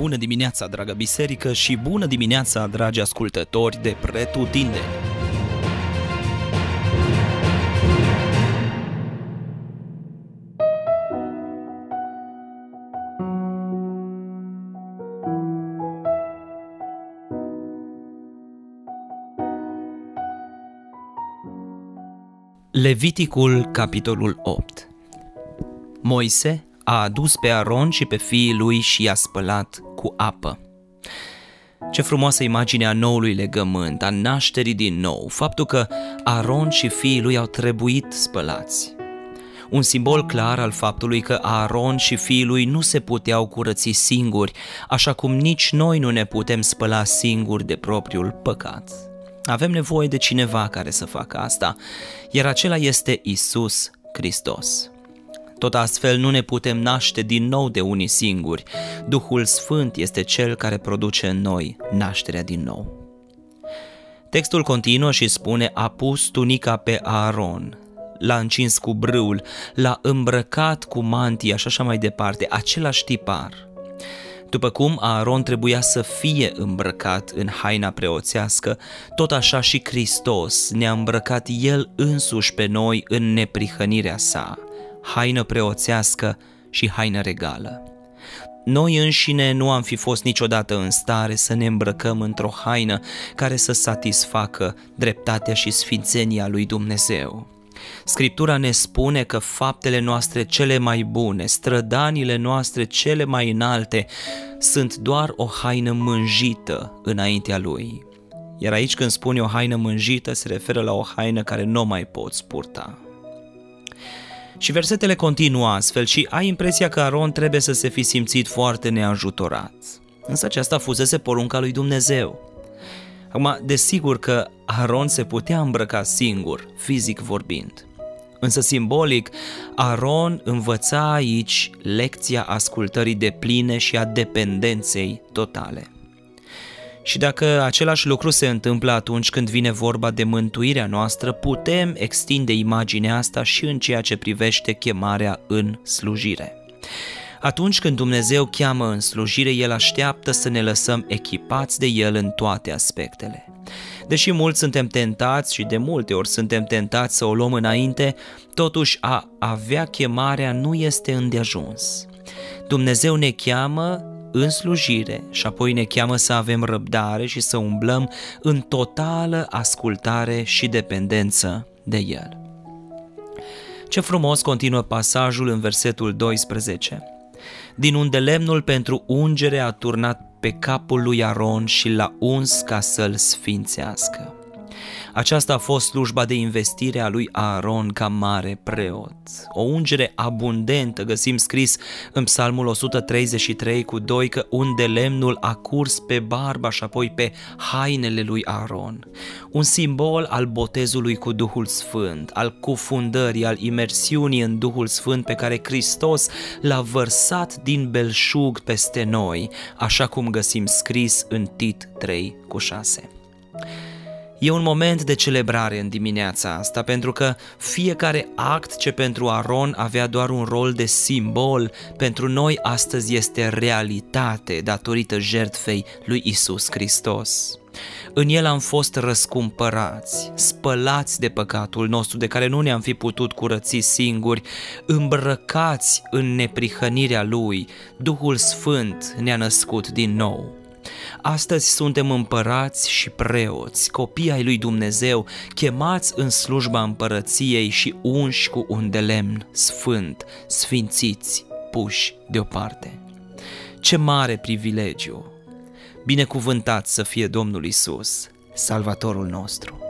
Bună dimineața, dragă biserică, și bună dimineața, dragi ascultători de Pretutindeni! Leviticul, capitolul 8 Moise a adus pe Aron și pe fiii lui și i-a spălat cu apă. Ce frumoasă imagine a noului legământ, a nașterii din nou, faptul că Aron și fiii lui au trebuit spălați. Un simbol clar al faptului că Aron și fiii lui nu se puteau curăți singuri, așa cum nici noi nu ne putem spăla singuri de propriul păcat. Avem nevoie de cineva care să facă asta, iar acela este Isus Hristos. Tot astfel nu ne putem naște din nou de unii singuri. Duhul Sfânt este cel care produce în noi nașterea din nou. Textul continuă și spune, a pus tunica pe Aaron, l-a încins cu brâul, l-a îmbrăcat cu mantia și așa mai departe, același tipar. După cum Aaron trebuia să fie îmbrăcat în haina preoțească, tot așa și Hristos ne-a îmbrăcat El însuși pe noi în neprihănirea sa – haină preoțească și haină regală. Noi înșine nu am fi fost niciodată în stare să ne îmbrăcăm într-o haină care să satisfacă dreptatea și sfințenia lui Dumnezeu. Scriptura ne spune că faptele noastre cele mai bune, strădanile noastre cele mai înalte, sunt doar o haină mânjită înaintea Lui. Iar aici când spune o haină mânjită, se referă la o haină care nu mai poți purta. Și versetele continuă astfel și ai impresia că Aron trebuie să se fi simțit foarte neajutorat. Însă aceasta fusese porunca lui Dumnezeu. Acum, desigur că Aron se putea îmbrăca singur, fizic vorbind. Însă simbolic, Aron învăța aici lecția ascultării de pline și a dependenței totale. Și dacă același lucru se întâmplă atunci când vine vorba de mântuirea noastră, putem extinde imaginea asta și în ceea ce privește chemarea în slujire. Atunci când Dumnezeu cheamă în slujire, El așteaptă să ne lăsăm echipați de El în toate aspectele. Deși mulți suntem tentați și de multe ori suntem tentați să o luăm înainte, totuși a avea chemarea nu este îndeajuns. Dumnezeu ne cheamă în slujire și apoi ne cheamă să avem răbdare și să umblăm în totală ascultare și dependență de El. Ce frumos continuă pasajul în versetul 12. Din unde lemnul pentru ungere a turnat pe capul lui Aron și l-a uns ca să-l sfințească. Aceasta a fost slujba de investire a lui Aaron ca mare preot. O ungere abundentă, găsim scris în Psalmul 133 cu 2 că unde lemnul a curs pe barba și apoi pe hainele lui Aaron. Un simbol al botezului cu Duhul Sfânt, al cufundării, al imersiunii în Duhul Sfânt pe care Hristos l-a vărsat din belșug peste noi, așa cum găsim scris în Tit 3 cu 6. E un moment de celebrare în dimineața asta, pentru că fiecare act ce pentru Aron avea doar un rol de simbol, pentru noi astăzi este realitate datorită jertfei lui Isus Hristos. În el am fost răscumpărați, spălați de păcatul nostru de care nu ne-am fi putut curăți singuri, îmbrăcați în neprihănirea lui, Duhul Sfânt ne-a născut din nou. Astăzi suntem împărați și preoți, copii ai lui Dumnezeu, chemați în slujba împărăției și unși cu un de lemn sfânt, sfințiți, puși deoparte. Ce mare privilegiu! Binecuvântat să fie Domnul Isus, Salvatorul nostru!